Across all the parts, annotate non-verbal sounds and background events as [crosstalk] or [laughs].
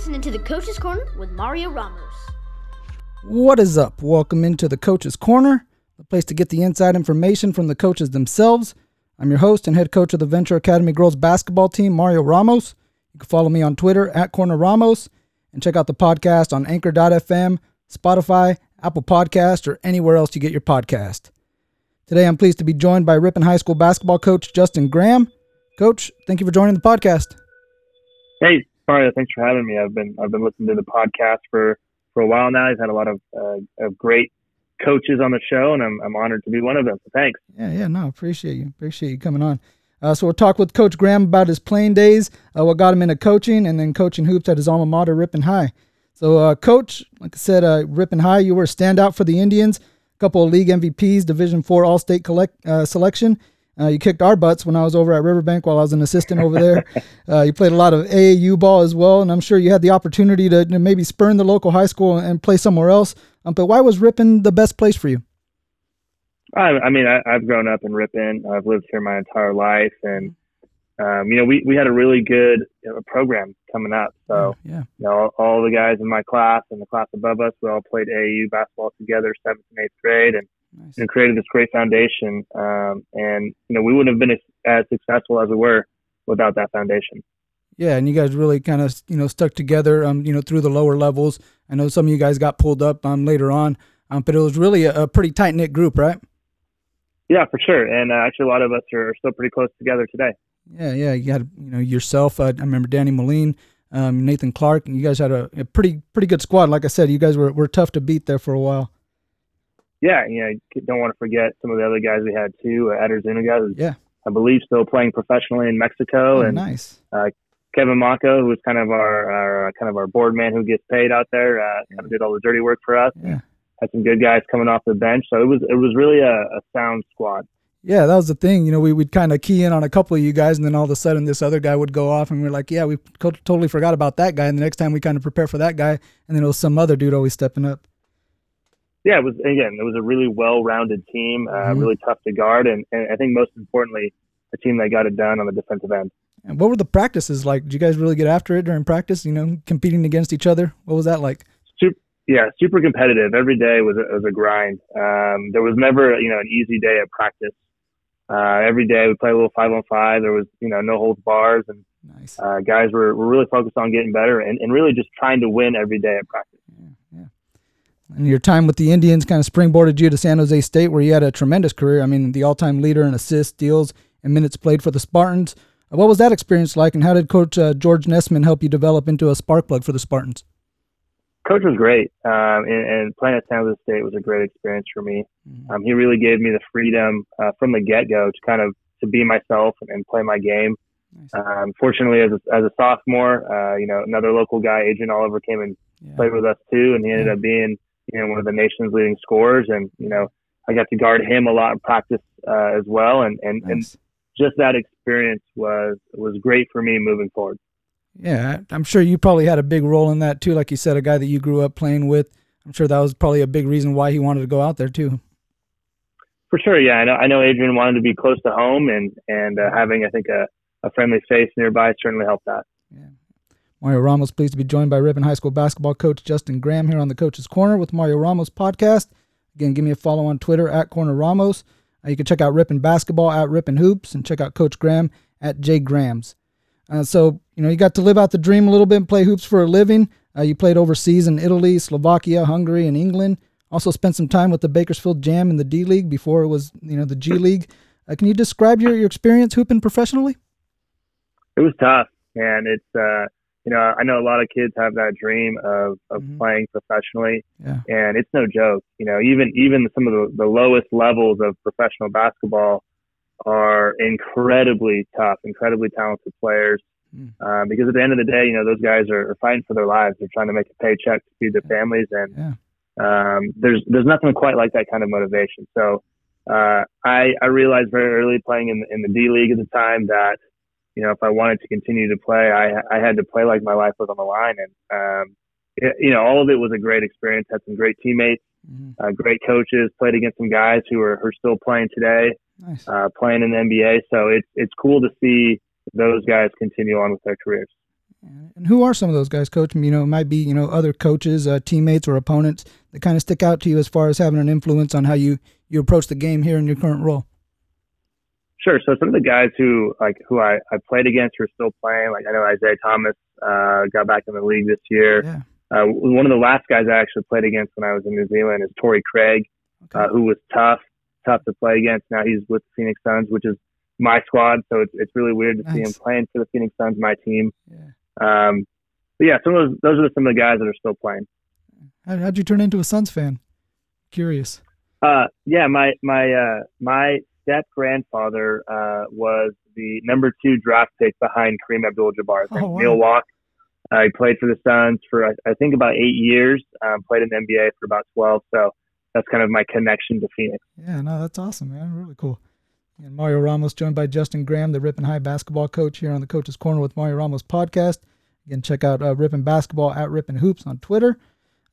listening to the Coach's Corner with Mario Ramos. What is up? Welcome into the Coach's Corner, the place to get the inside information from the coaches themselves. I'm your host and head coach of the Venture Academy girls basketball team, Mario Ramos. You can follow me on Twitter at Corner Ramos and check out the podcast on Anchor.fm, Spotify, Apple Podcast, or anywhere else you get your podcast. Today, I'm pleased to be joined by Ripon High School basketball coach Justin Graham. Coach, thank you for joining the podcast. Hey, Thanks for having me. I've been I've been listening to the podcast for for a while now. I've had a lot of, uh, of great coaches on the show, and I'm I'm honored to be one of them. So thanks. Yeah, yeah, no, appreciate you, appreciate you coming on. Uh, so we'll talk with Coach Graham about his playing days, uh, what got him into coaching, and then coaching hoops at his alma mater, Ripon High. So, uh, Coach, like I said, uh, Ripon High, you were a standout for the Indians. A couple of league MVPs, Division Four All State collect uh, selection. Uh, you kicked our butts when I was over at Riverbank while I was an assistant over there. [laughs] uh, you played a lot of AAU ball as well, and I'm sure you had the opportunity to, to maybe spurn the local high school and play somewhere else. Um, but why was Ripon the best place for you? I, I mean, I, have grown up in Ripon. I've lived here my entire life, and um, you know, we, we had a really good you know, program coming up. So, yeah, you know, all, all, the guys in my class and the class above us, we all played AAU basketball together, seventh and eighth grade, and, nice. and created this great foundation. Um, and you know, we wouldn't have been as, as successful as we were without that foundation. Yeah, and you guys really kind of you know stuck together, um, you know, through the lower levels. I know some of you guys got pulled up um later on, um, but it was really a, a pretty tight knit group, right? Yeah, for sure. And uh, actually, a lot of us are still pretty close together today. Yeah, yeah. You had you know yourself. Uh, I remember Danny Moline, um, Nathan Clark, and you guys had a, a, pretty pretty good squad. Like I said, you guys were, were tough to beat there for a while. Yeah, you know, don't want to forget some of the other guys we had too. Uh, Eder Zuniga, yeah, I believe still playing professionally in Mexico, oh, and nice. Uh, Kevin Mako, who was kind of our, our, uh, kind of our board man who gets paid out there, uh, kind of did all the dirty work for us. Yeah. Had some good guys coming off the bench, so it was it was really a, a sound squad. Yeah, that was the thing. You know, we would kind of key in on a couple of you guys, and then all of a sudden this other guy would go off, and we are like, yeah, we totally forgot about that guy. And the next time we kind of prepare for that guy, and then it was some other dude always stepping up. Yeah, it was again, it was a really well-rounded team, uh, mm-hmm. really tough to guard, and, and I think most importantly, a team that got it done on the defensive end. And what were the practices like? Did you guys really get after it during practice? You know, competing against each other. What was that like? Super, yeah, super competitive. Every day was a, was a grind. Um, there was never, you know, an easy day at practice. Uh, every day we play a little five on five. There was, you know, no holds bars, and nice. uh, guys were, were really focused on getting better and, and really just trying to win every day at practice. And your time with the Indians kind of springboarded you to San Jose State, where you had a tremendous career. I mean, the all-time leader in assists, steals, and minutes played for the Spartans. Uh, what was that experience like, and how did Coach uh, George Nessman help you develop into a spark plug for the Spartans? coach was great, um, and, and, playing at San Jose State was a great experience for me. Mm-hmm. Um, he really gave me the freedom uh, from the get go to kind of to be myself and, and play my game. Um, fortunately, as a, as a sophomore, uh, you know, another local guy, Adrian Oliver, came and yeah. played with us too, and he ended yeah. up being you know one of the nation's leading scorers, and you know, I got to guard him a lot in practice uh, as well, and and, nice. and just that experience was was great for me moving forward. Yeah, I'm sure you probably had a big role in that too. Like you said, a guy that you grew up playing with. I'm sure that was probably a big reason why he wanted to go out there too. For sure, yeah. I know. I know Adrian wanted to be close to home, and and uh, having I think a, a friendly face nearby certainly helped that. Yeah. Mario Ramos, pleased to be joined by Ripon High School basketball coach Justin Graham here on the Coach's Corner with Mario Ramos podcast. Again, give me a follow on Twitter at Corner Ramos. Uh, you can check out Ripon basketball at Ripon Hoops and check out Coach Graham at J Grams. Uh, so, you know, you got to live out the dream a little bit and play hoops for a living. Uh, you played overseas in Italy, Slovakia, Hungary, and England. Also spent some time with the Bakersfield Jam in the D League before it was, you know, the G League. Uh, can you describe your, your experience hooping professionally? It was tough, man. It's, uh, you know, I know a lot of kids have that dream of, of mm-hmm. playing professionally, yeah. and it's no joke. You know, even even some of the, the lowest levels of professional basketball are incredibly tough, incredibly talented players. Mm. Um, because at the end of the day, you know, those guys are, are, fighting for their lives. They're trying to make a paycheck to feed their families, and yeah. um, there's there's nothing quite like that kind of motivation. So uh, I I realized very early playing in in the D League at the time that you know if I wanted to continue to play, I I had to play like my life was on the line, and um, it, you know all of it was a great experience. Had some great teammates, mm-hmm. uh, great coaches. Played against some guys who are, who are still playing today nice. uh, playing in the NBA. So it's it's cool to see those guys continue on with their careers. And who are some of those guys, Coach? You know, it might be you know other coaches, uh, teammates, or opponents that kind of stick out to you as far as having an influence on how you you approach the game here in your current role. Sure. So some of the guys who like who I, I played against who are still playing, like I know Isaiah Thomas uh, got back in the league this year. Yeah. Uh, one of the last guys I actually played against when I was in New Zealand is Torrey Craig, okay. uh, who was tough, tough to play against. Now he's with the Phoenix Suns, which is my squad, so it's it's really weird to nice. see him playing for the Phoenix Suns, my team. Yeah. Um, but yeah, some of those those are some of the guys that are still playing. How, how'd you turn into a Suns fan? Curious. Uh, yeah, my my uh, my step grandfather uh, was the number two draft pick behind Kareem Abdul-Jabbar. Oh, wow. Neil Walk. Uh, he played for the Suns for I, I think about eight years. Um, played in the NBA for about twelve. So that's kind of my connection to Phoenix. Yeah, no, that's awesome, man. Really cool. And Mario Ramos joined by Justin Graham, the Ripon High basketball coach here on the Coach's Corner with Mario Ramos podcast. Again, check out uh, Ripon Basketball at Ripon Hoops on Twitter.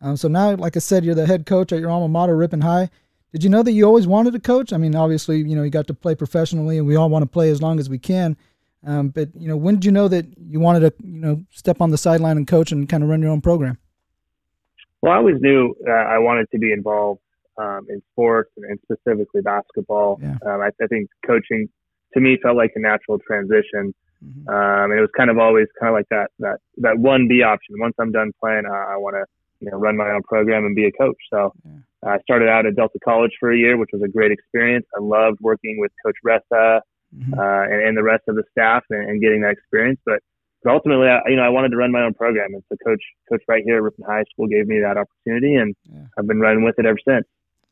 Um, so now, like I said, you're the head coach at your alma mater, Ripon High. Did you know that you always wanted to coach? I mean, obviously, you know, you got to play professionally, and we all want to play as long as we can. Um, but you know, when did you know that you wanted to, you know, step on the sideline and coach and kind of run your own program? Well, I always knew uh, I wanted to be involved um, in sports and, specifically basketball. Yeah. Um, I, I, think coaching to me felt like a natural transition. Mm-hmm. Um, and it was kind of always kind of like that that that one B option. Once I'm done playing, I, I want to you know run my own program and be a coach. So yeah. I started out at Delta College for a year, which was a great experience. I loved working with Coach Ressa mm-hmm. uh, and, and, the rest of the staff and, and getting that experience. But, but ultimately, I, you know, I wanted to run my own program, and so Coach Coach Wright here at Ripon High School gave me that opportunity, and yeah. I've been running with it ever since.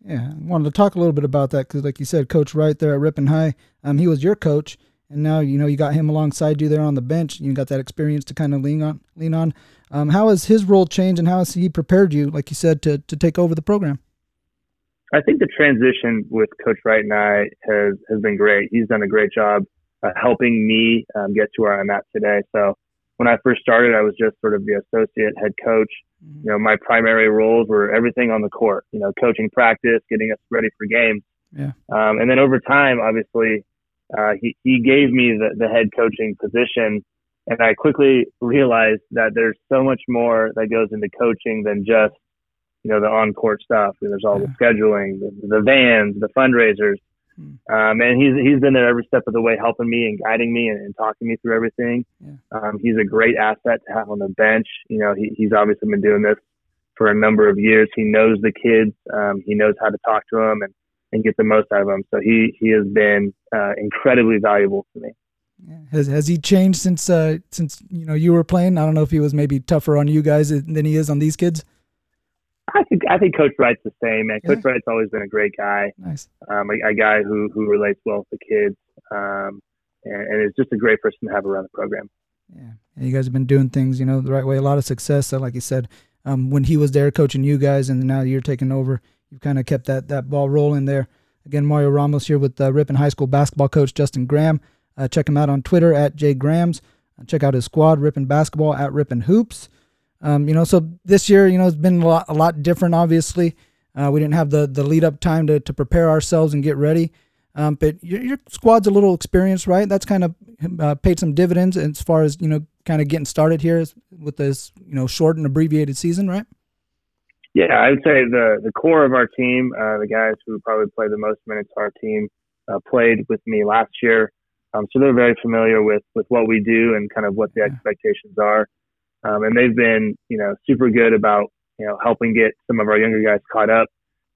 Yeah, I wanted to talk a little bit about that because, like you said, Coach Wright there at Ripon High, um, he was your coach, and now you know you got him alongside you there on the bench. You got that experience to kind of lean on. Lean on. Um, how has his role changed, and how has he prepared you, like you said, to to take over the program? I think the transition with Coach Wright and I has has been great. He's done a great job uh, helping me um, get to where I'm at today. So when I first started, I was just sort of the associate head coach. Mm-hmm. You know, my primary roles were everything on the court. You know, coaching practice, getting us ready for games. Yeah. Um, and then over time, obviously, uh, he he gave me the the head coaching position, and I quickly realized that there's so much more that goes into coaching than just you know the on court stuff. There's all yeah. the scheduling, the, the vans, the fundraisers. Hmm. Um, and he's he's been there every step of the way, helping me and guiding me and, and talking me through everything. Yeah. Um, he's a great asset to have on the bench. You know, he, he's obviously been doing this for a number of years. He knows the kids. Um, he knows how to talk to them and, and get the most out of them. So he he has been uh, incredibly valuable to me. Yeah. Has has he changed since uh, since you know you were playing? I don't know if he was maybe tougher on you guys than he is on these kids. I think I think Coach Wright's the same. Man, Coach Wright's always been a great guy. Nice. Um, a, a, guy who who relates well with the kids, um, and, and is just a great person to have around the program. Yeah, and you guys have been doing things, you know, the right way. A lot of success. So, like you said, um, when he was there coaching you guys, and now you're taking over, you've kind of kept that that ball rolling there. Again, Mario Ramos here with uh, Ripon High School basketball coach Justin Graham. Uh, check him out on Twitter at jgrams. Uh, check out his squad, Ripon Basketball at Ripon Hoops. Um, you know, so this year, you know, it's been a lot, a lot different. Obviously, uh, we didn't have the the lead up time to to prepare ourselves and get ready. Um, but your, your, squad's a little experienced, right? That's kind of uh, paid some dividends as far as you know, kind of getting started here with this you know short and abbreviated season, right? Yeah, I would say the the core of our team, uh, the guys who probably play the most minutes our team, uh, played with me last year, um, so they're very familiar with with what we do and kind of what the yeah. expectations are. Um, and they've been, you know, super good about, you know, helping get some of our younger guys caught up.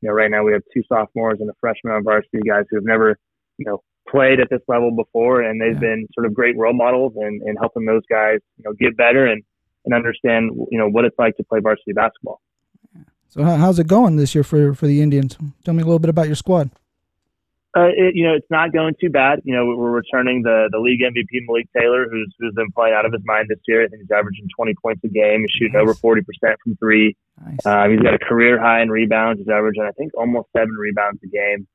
You know, right now we have two sophomores and a freshman on varsity guys who have never, you know, played at this level before, and they've yeah. been sort of great role models and, and helping those guys, you know, get better and, and understand, you know, what it's like to play varsity basketball. So how's it going this year for for the Indians? Tell me a little bit about your squad. Uh, it, you know, it's not going too bad. You know, we're returning the the league MVP Malik Taylor, who's who's been playing out of his mind this year. I think he's averaging 20 points a game. He's shooting nice. over 40 percent from three. Nice. Uh, he's got a career high in rebounds. He's averaging, I think, almost seven rebounds a game.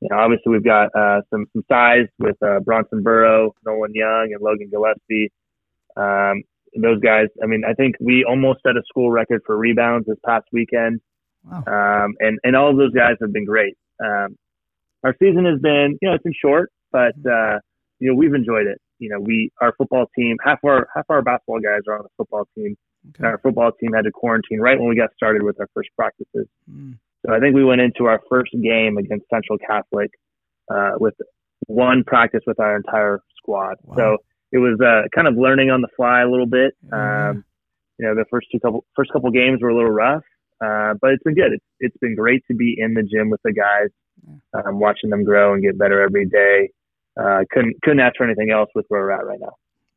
You know, obviously we've got uh, some some size with uh, Bronson Burrow, Nolan Young, and Logan Gillespie. Um, those guys. I mean, I think we almost set a school record for rebounds this past weekend. Wow. Um, and and all of those guys have been great. Um, our season has been, you know, it's been short, but uh, you know, we've enjoyed it. you know, we our football team half our half our basketball guys are on the football team. Okay. And our football team had to quarantine right when we got started with our first practices. Mm. So I think we went into our first game against Central Catholic uh, with one practice with our entire squad. Wow. So it was uh, kind of learning on the fly a little bit. Um, you know, the first two couple first couple games were a little rough, uh, but it's been good. It's it's been great to be in the gym with the guys, um, watching them grow and get better every day. Uh, couldn't couldn't ask for anything else with where we're at right now.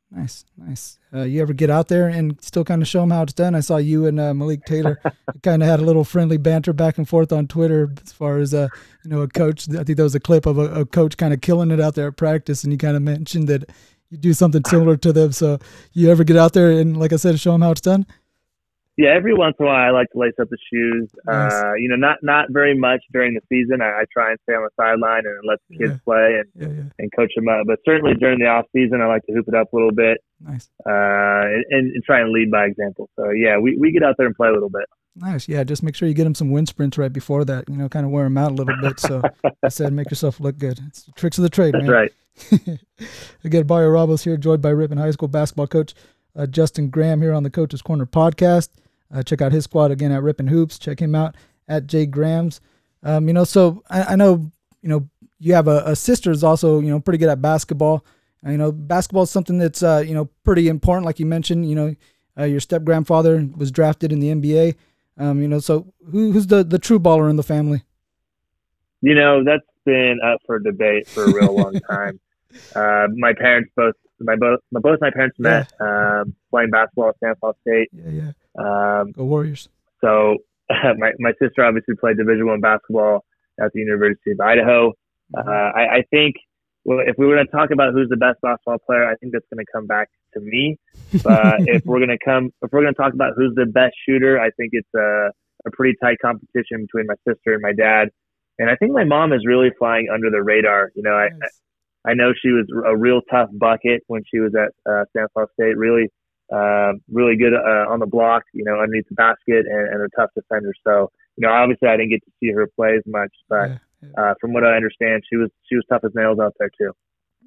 Nice, nice. Uh, you ever get out there and still kind of show them how it's done? I saw you and uh, Malik Taylor [laughs] kind of had a little friendly banter back and forth on Twitter as far as uh, you know a coach. I think there was a clip of a, a coach kind of killing it out there at practice, and you kind of mentioned that you do something similar to them. So you ever get out there and, like I said, show them how it's done? Yeah, every once in a while I like to lace up the shoes. Nice. Uh, you know, not not very much during the season. I, I try and stay on the sideline and let the kids yeah. play and yeah, yeah. and coach them up. But certainly during the off season, I like to hoop it up a little bit. Nice. Uh, and, and try and lead by example. So yeah, we, we get out there and play a little bit. Nice. Yeah, just make sure you get them some wind sprints right before that. You know, kind of wear them out a little bit. So I said, make yourself look good. It's tricks of the trade. That's man. right. [laughs] Again, Mario Ramos here, joined by Ripon High School basketball coach uh, Justin Graham here on the Coach's Corner podcast. Uh, check out his squad again at Ripon Hoops. Check him out at Jay Graham's. Um, you know, so I, I, know you know you have a, a sister is also you know pretty good at basketball. Uh, you know, basketball is something that's uh, you know pretty important, like you mentioned. You know, uh, your step grandfather was drafted in the NBA. Um, you know, so who, who's the the true baller in the family? You know, that's been up for debate for a real long [laughs] time. Uh, my parents both my both my both my parents met um, playing basketball at Stanislaus State. Yeah, yeah. Um, Go Warriors. So [laughs] my my sister obviously played Division One basketball at the University of Idaho. Mm-hmm. Uh, I, I think well, if we were to talk about who's the best basketball player, I think that's going to come back to me. But [laughs] if we're going to come, if we're going to talk about who's the best shooter, I think it's a, a pretty tight competition between my sister and my dad. And I think my mom is really flying under the radar. You know, I, I know she was a real tough bucket when she was at uh, Stanislaus State. Really, uh, really good uh, on the block. You know, underneath the basket and, and a tough defender. So, you know, obviously I didn't get to see her play as much, but yeah, yeah. Uh, from what I understand, she was she was tough as nails out there too.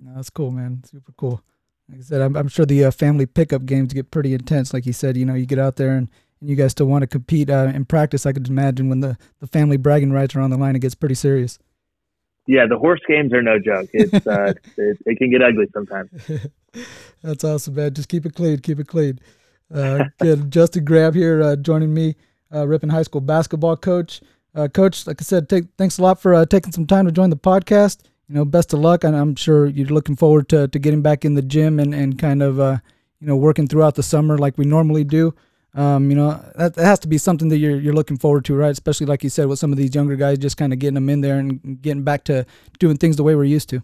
No, that's cool, man. Super cool. Like I said, I'm, I'm sure the uh, family pickup games get pretty intense. Like you said, you know, you get out there and, and you guys still want to compete uh, in practice. I could imagine when the, the family bragging rights are on the line, it gets pretty serious yeah, the horse games are no joke. It's uh, [laughs] it, it, can get ugly sometimes. [laughs] That's awesome, man. Just keep it clean. Keep it clean. Uh, good. [laughs] Justin Graham here uh, joining me, uh, Ripon High School basketball coach. Uh, coach, like I said, take, thanks a lot for uh, taking some time to join the podcast. You know, best of luck, and I'm sure you're looking forward to, to getting back in the gym and, and kind of uh, you know working throughout the summer like we normally do. Um, you know, that, that, has to be something that you're you're looking forward to, right? Especially like you said, with some of these younger guys, just kind of getting them in there and getting back to doing things the way we're used to.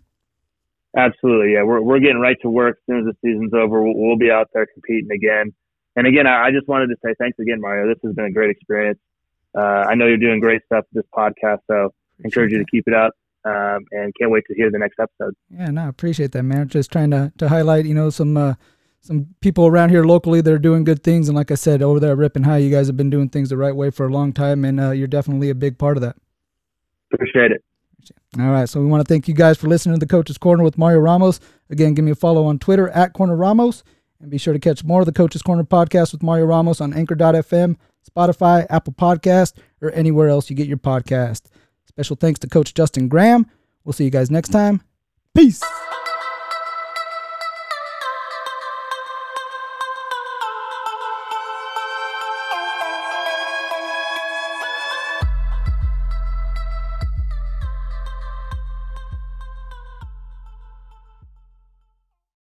Absolutely, yeah. We're we're getting right to work as soon as the season's over. We'll, we'll be out there competing again. And again, I, I, just wanted to say thanks again, Mario. This has been a great experience. Uh, I know you're doing great stuff with this podcast, so I encourage you to keep it up. Um, and can't wait to hear the next episode. Yeah, no, I appreciate that, man. Just trying to to highlight, you know, some. Uh, some people around here locally that are doing good things. And like I said, over there at Ripon High, you guys have been doing things the right way for a long time, and uh, you're definitely a big part of that. Appreciate it. All right, so we want to thank you guys for listening to the Coach's Corner with Mario Ramos. Again, give me a follow on Twitter at Corner Ramos, and be sure to catch more of the Coach's Corner podcast with Mario Ramos on Anchor.fm, Spotify, Apple Podcast, or anywhere else you get your podcast. Special thanks to Coach Justin Graham. We'll see you guys next time. Peace.